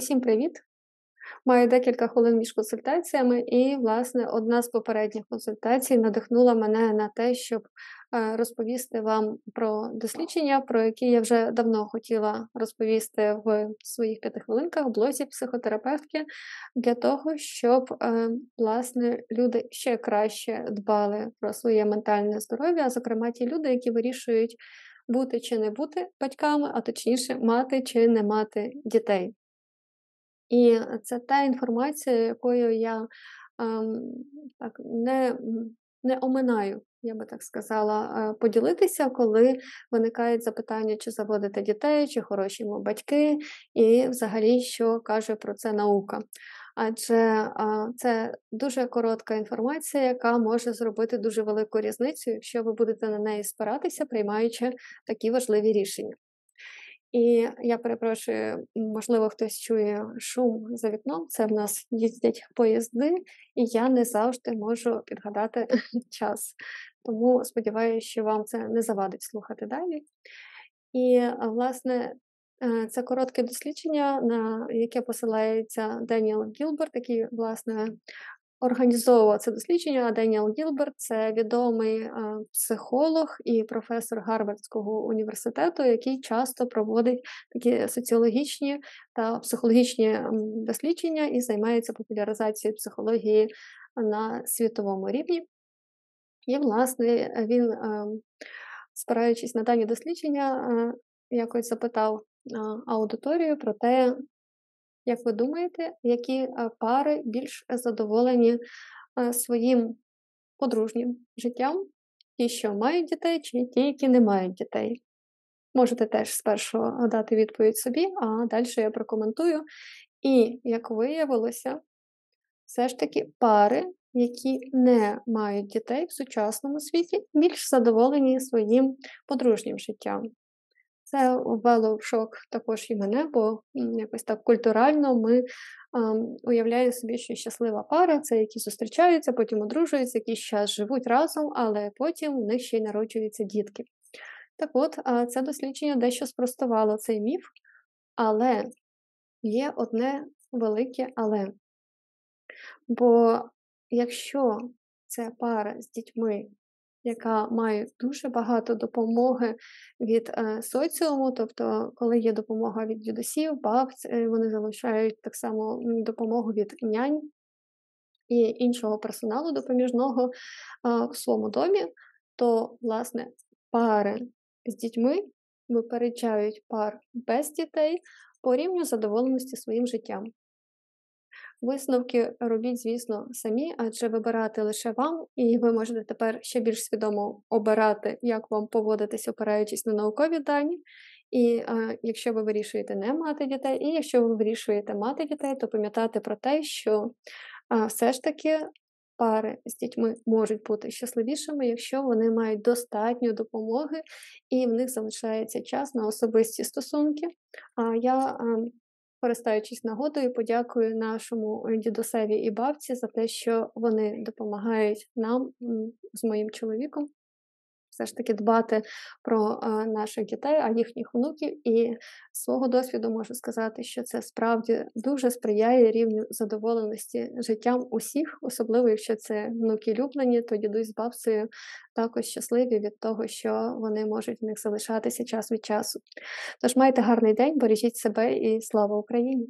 Усім привіт! Маю декілька хвилин між консультаціями, і, власне, одна з попередніх консультацій надихнула мене на те, щоб е, розповісти вам про дослідження, про які я вже давно хотіла розповісти в своїх п'яти хвилинках в блозі психотерапевтки, для того, щоб е, власне люди ще краще дбали про своє ментальне здоров'я, зокрема ті люди, які вирішують. Бути чи не бути батьками, а точніше, мати чи не мати дітей. І це та інформація, якою я ем, так не не оминаю, я би так сказала, е, поділитися, коли виникають запитання, чи заводити дітей, чи хороші ми батьки, і взагалі, що каже про це наука. Адже це дуже коротка інформація, яка може зробити дуже велику різницю, якщо ви будете на неї спиратися, приймаючи такі важливі рішення. І я перепрошую, можливо, хтось чує шум за вікном. Це в нас їздять поїзди, і я не завжди можу підгадати час. Тому сподіваюся, що вам це не завадить слухати далі. І, власне, е, це коротке дослідження, на яке посилається Деніел Гілберт, який, власне, Організовував це дослідження Деніел Гілберт, це відомий е, психолог і професор Гарвардського університету, який часто проводить такі соціологічні та психологічні дослідження і займається популяризацією психології на світовому рівні. І, власне, він, е, спираючись на дані дослідження, е, якось запитав аудиторію про те, як ви думаєте, які е, пари більш задоволені е, своїм подружнім життям? Ті, що мають дітей, чи ті, які не мають дітей? Можете теж спершу дати відповідь собі, а далі я прокоментую. І, як виявилося, все ж таки пари, які не мають дітей в сучасному світі, більш задоволені своїм подружнім життям. Це ввело в шок також і мене, бо якось так культурально ми а, уявляємо собі, що щаслива пара це які зустрічаються, потім одружуються, якийсь час живуть разом, але потім в них ще й народжуються дітки. Так от, це дослідження дещо спростувало цей міф, але є одне велике але. Бо якщо це пара з дітьми яка має дуже багато допомоги від е, соціуму, тобто, коли є допомога від дідусів, бабць, е, вони залишають так само допомогу від нянь і іншого персоналу допоміжного в своєму домі, то, власне, пари з дітьми випереджають пар без дітей по рівню задоволеності своїм життям. Висновки робіть, звісно, самі, адже вибирати лише вам, і ви можете тепер ще більш свідомо обирати, як вам поводитись, опираючись на наукові дані. І а, якщо ви вирішуєте не мати дітей, і якщо ви вирішуєте мати дітей, то пам'ятати про те, що а, все ж таки пари з дітьми можуть бути щасливішими, якщо вони мають достатньо допомоги і в них залишається час на особисті стосунки. А я Користуючись нагодою, подякую нашому дідусеві і бабці за те, що вони допомагають нам з моїм чоловіком все ж таки дбати про наших дітей, а їхніх внуків. І з свого досвіду можу сказати, що це справді дуже сприяє рівню задоволеності життям усіх, особливо якщо це внуки люблені, то дідусь з бабцею також щасливі від того, що вони можуть в них залишатися час від часу. Тож майте гарний день, бережіть себе і слава Україні!